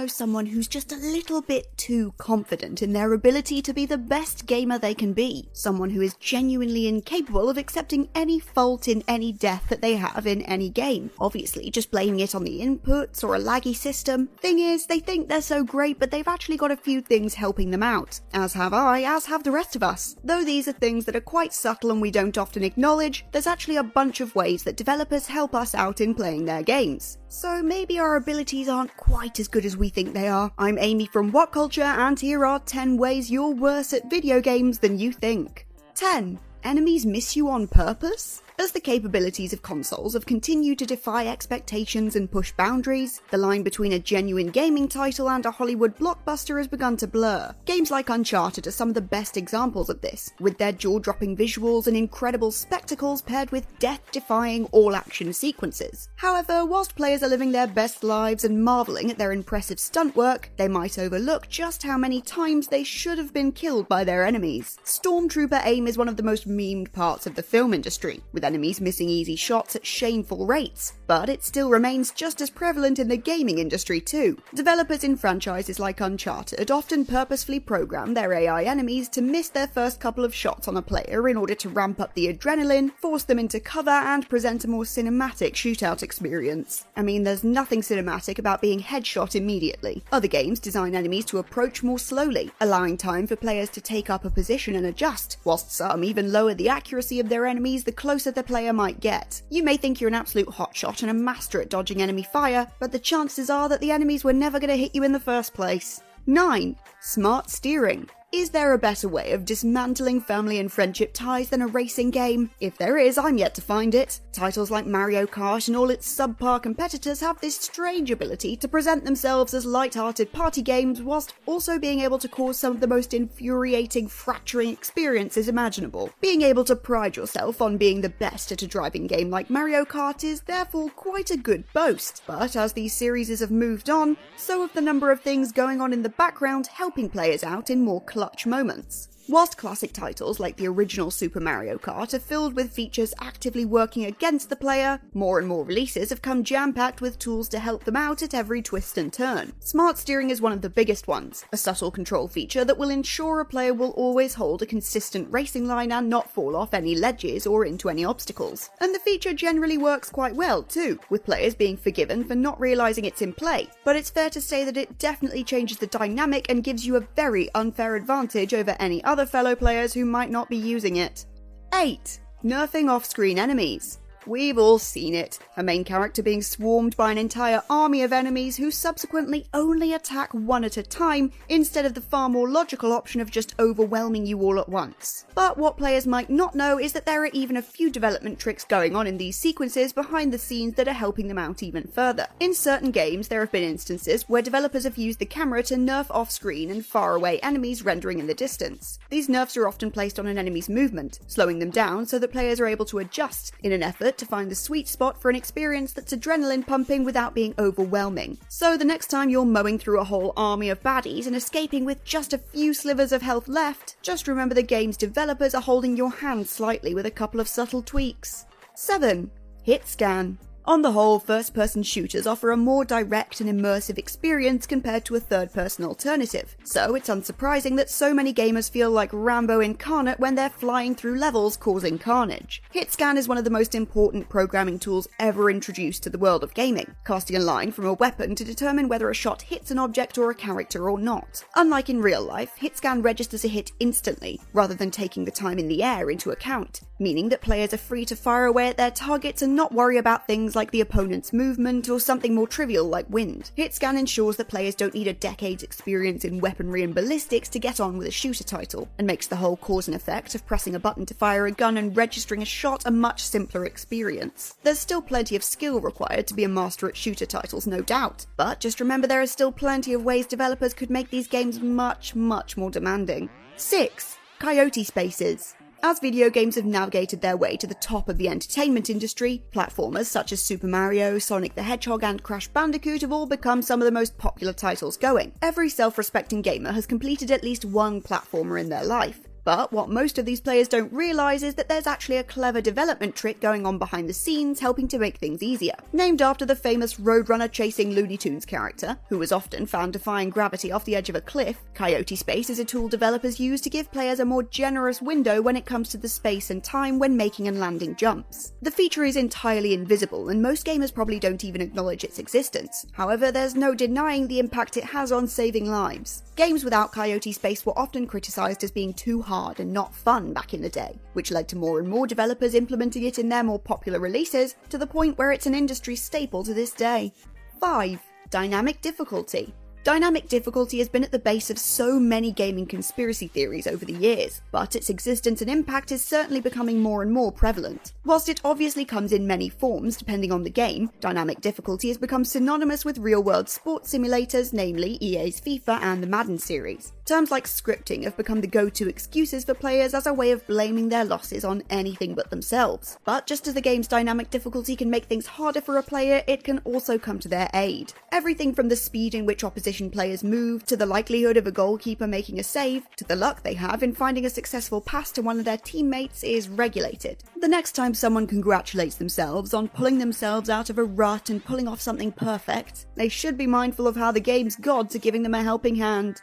Know someone who's just a little bit too confident in their ability to be the best gamer they can be. Someone who is genuinely incapable of accepting any fault in any death that they have in any game. Obviously, just blaming it on the inputs or a laggy system. Thing is, they think they're so great, but they've actually got a few things helping them out. As have I, as have the rest of us. Though these are things that are quite subtle and we don't often acknowledge, there's actually a bunch of ways that developers help us out in playing their games. So maybe our abilities aren't quite as good as we think they are. I'm Amy from WhatCulture, and here are 10 ways you're worse at video games than you think. 10. Enemies miss you on purpose? As the capabilities of consoles have continued to defy expectations and push boundaries, the line between a genuine gaming title and a Hollywood blockbuster has begun to blur. Games like Uncharted are some of the best examples of this, with their jaw dropping visuals and incredible spectacles paired with death defying all action sequences. However, whilst players are living their best lives and marvelling at their impressive stunt work, they might overlook just how many times they should have been killed by their enemies. Stormtrooper aim is one of the most memed parts of the film industry, with enemies missing easy shots at shameful rates, but it still remains just as prevalent in the gaming industry too. Developers in franchises like Uncharted often purposefully program their AI enemies to miss their first couple of shots on a player in order to ramp up the adrenaline, force them into cover, and present a more cinematic shootout experience. I mean, there's nothing cinematic about being headshot immediately. Other games design enemies to approach more slowly, allowing time for players to take up a position and adjust, whilst some even lower the accuracy of their enemies the closer the player might get. You may think you're an absolute hotshot and a master at dodging enemy fire, but the chances are that the enemies were never going to hit you in the first place. 9. Smart steering. Is there a better way of dismantling family and friendship ties than a racing game? If there is, I'm yet to find it. Titles like Mario Kart and all its subpar competitors have this strange ability to present themselves as light-hearted party games whilst also being able to cause some of the most infuriating, fracturing experiences imaginable. Being able to pride yourself on being the best at a driving game like Mario Kart is therefore quite a good boast. But as these series have moved on, so have the number of things going on in the background helping players out in more clutch moments. Whilst classic titles like the original Super Mario Kart are filled with features actively working against the player, more and more releases have come jam packed with tools to help them out at every twist and turn. Smart steering is one of the biggest ones, a subtle control feature that will ensure a player will always hold a consistent racing line and not fall off any ledges or into any obstacles. And the feature generally works quite well too, with players being forgiven for not realizing it's in play, but it's fair to say that it definitely changes the dynamic and gives you a very unfair advantage over any other fellow players who might not be using it. 8. Nerfing off screen enemies. We've all seen it a main character being swarmed by an entire army of enemies who subsequently only attack one at a time instead of the far more logical option of just overwhelming you all at once. But what players might not know is that there are even a few development tricks going on in these sequences behind the scenes that are helping them out even further. In certain games, there have been instances where developers have used the camera to nerf off screen and far away enemies rendering in the distance. These nerfs are often placed on an enemy's movement, slowing them down so that players are able to adjust in an effort to find the sweet spot for an experience that's adrenaline pumping without being overwhelming. So the next time you're mowing through a whole army of baddies and escaping with just a few slivers of health left, just remember the game's developers are holding your hand slightly with a couple of subtle tweaks. 7. Hit scan. On the whole, first person shooters offer a more direct and immersive experience compared to a third person alternative, so it's unsurprising that so many gamers feel like Rambo incarnate when they're flying through levels causing carnage. Hitscan is one of the most important programming tools ever introduced to the world of gaming, casting a line from a weapon to determine whether a shot hits an object or a character or not. Unlike in real life, Hitscan registers a hit instantly, rather than taking the time in the air into account, meaning that players are free to fire away at their targets and not worry about things like the opponent's movement or something more trivial like wind. Hitscan ensures that players don't need a decade's experience in weaponry and ballistics to get on with a shooter title, and makes the whole cause and effect of pressing a button to fire a gun and registering a shot a much simpler experience. There's still plenty of skill required to be a master at shooter titles, no doubt, but just remember there are still plenty of ways developers could make these games much, much more demanding. 6. Coyote Spaces. As video games have navigated their way to the top of the entertainment industry, platformers such as Super Mario, Sonic the Hedgehog, and Crash Bandicoot have all become some of the most popular titles going. Every self respecting gamer has completed at least one platformer in their life. But what most of these players don't realise is that there's actually a clever development trick going on behind the scenes helping to make things easier. Named after the famous Roadrunner chasing Looney Tunes character, who was often found defying gravity off the edge of a cliff, Coyote Space is a tool developers use to give players a more generous window when it comes to the space and time when making and landing jumps. The feature is entirely invisible, and most gamers probably don't even acknowledge its existence. However, there's no denying the impact it has on saving lives. Games without Coyote Space were often criticised as being too hard and not fun back in the day, which led to more and more developers implementing it in their more popular releases to the point where it's an industry staple to this day. 5. Dynamic difficulty. Dynamic difficulty has been at the base of so many gaming conspiracy theories over the years, but its existence and impact is certainly becoming more and more prevalent. Whilst it obviously comes in many forms depending on the game, dynamic difficulty has become synonymous with real world sports simulators, namely EA's FIFA and the Madden series. Terms like scripting have become the go to excuses for players as a way of blaming their losses on anything but themselves. But just as the game's dynamic difficulty can make things harder for a player, it can also come to their aid. Everything from the speed in which opposition players move, to the likelihood of a goalkeeper making a save, to the luck they have in finding a successful pass to one of their teammates is regulated. The next time someone congratulates themselves on pulling themselves out of a rut and pulling off something perfect, they should be mindful of how the game's gods are giving them a helping hand.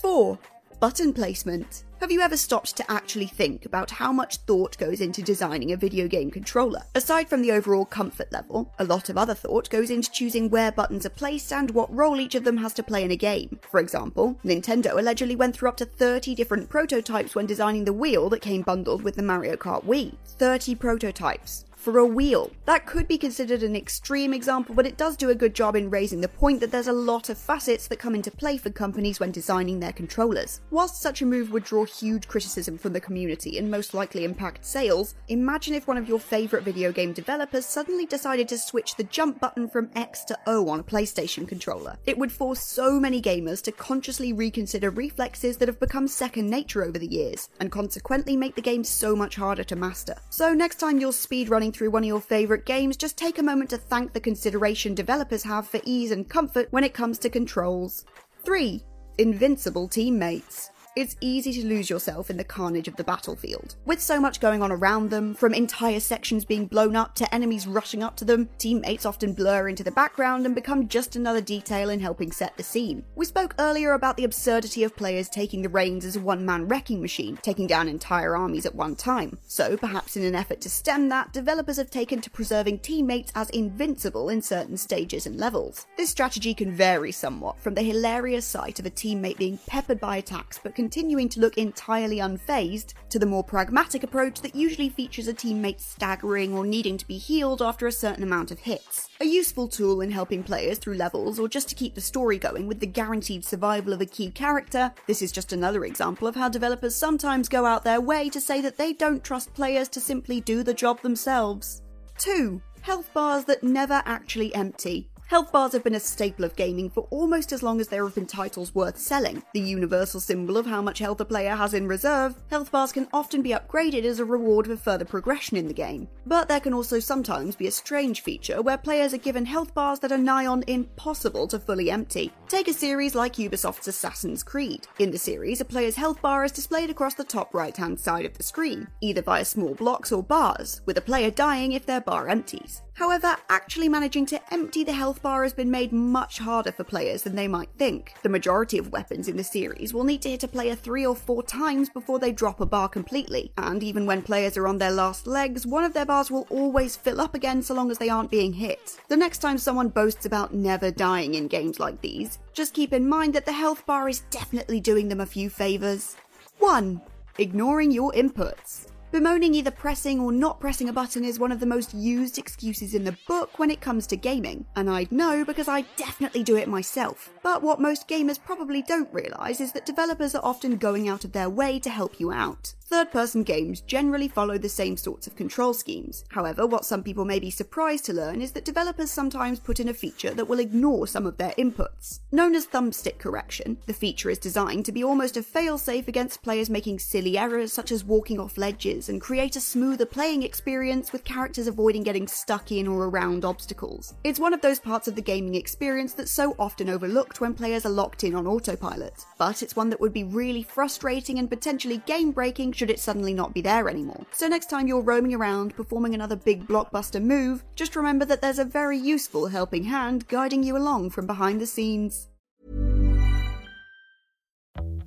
4. Button placement. Have you ever stopped to actually think about how much thought goes into designing a video game controller? Aside from the overall comfort level, a lot of other thought goes into choosing where buttons are placed and what role each of them has to play in a game. For example, Nintendo allegedly went through up to 30 different prototypes when designing the wheel that came bundled with the Mario Kart Wii. 30 prototypes for a wheel. That could be considered an extreme example, but it does do a good job in raising the point that there's a lot of facets that come into play for companies when designing their controllers. Whilst such a move would draw huge criticism from the community and most likely impact sales, imagine if one of your favourite video game developers suddenly decided to switch the jump button from X to O on a PlayStation controller. It would force so many gamers to consciously reconsider reflexes that have become second nature over the years, and consequently make the game so much harder to master. So next time you're speedrunning through one of your favourite games, just take a moment to thank the consideration developers have for ease and comfort when it comes to controls. 3. Invincible teammates. It's easy to lose yourself in the carnage of the battlefield. With so much going on around them, from entire sections being blown up to enemies rushing up to them, teammates often blur into the background and become just another detail in helping set the scene. We spoke earlier about the absurdity of players taking the reins as a one man wrecking machine, taking down entire armies at one time. So, perhaps in an effort to stem that, developers have taken to preserving teammates as invincible in certain stages and levels. This strategy can vary somewhat from the hilarious sight of a teammate being peppered by attacks but continuing to look entirely unfazed, to the more pragmatic approach that usually features a teammate staggering or needing to be healed after a certain amount of hits. A useful tool in helping players through levels or just to keep the story going with the guaranteed survival of a key character, this is just another example of how developers sometimes go out their way to say that they don't trust players to simply do the job themselves. 2. Health bars that never actually empty. Health bars have been a staple of gaming for almost as long as there have been titles worth selling. The universal symbol of how much health a player has in reserve, health bars can often be upgraded as a reward for further progression in the game. But there can also sometimes be a strange feature where players are given health bars that are nigh on impossible to fully empty. Take a series like Ubisoft's Assassin's Creed. In the series, a player's health bar is displayed across the top right hand side of the screen, either via small blocks or bars, with a player dying if their bar empties. However, actually managing to empty the health bar has been made much harder for players than they might think. The majority of weapons in the series will need to hit a player three or four times before they drop a bar completely, and even when players are on their last legs, one of their bars will always fill up again so long as they aren't being hit. The next time someone boasts about never dying in games like these, just keep in mind that the health bar is definitely doing them a few favours. 1. Ignoring your inputs. Bemoaning either pressing or not pressing a button is one of the most used excuses in the book when it comes to gaming, and I'd know because I definitely do it myself. But what most gamers probably don't realise is that developers are often going out of their way to help you out. Third person games generally follow the same sorts of control schemes. However, what some people may be surprised to learn is that developers sometimes put in a feature that will ignore some of their inputs. Known as thumbstick correction, the feature is designed to be almost a failsafe against players making silly errors such as walking off ledges and create a smoother playing experience with characters avoiding getting stuck in or around obstacles. It's one of those parts of the gaming experience that's so often overlooked when players are locked in on autopilot, but it's one that would be really frustrating and potentially game breaking should it suddenly not be there anymore. So next time you're roaming around performing another big blockbuster move, just remember that there's a very useful helping hand guiding you along from behind the scenes.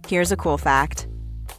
Here's a cool fact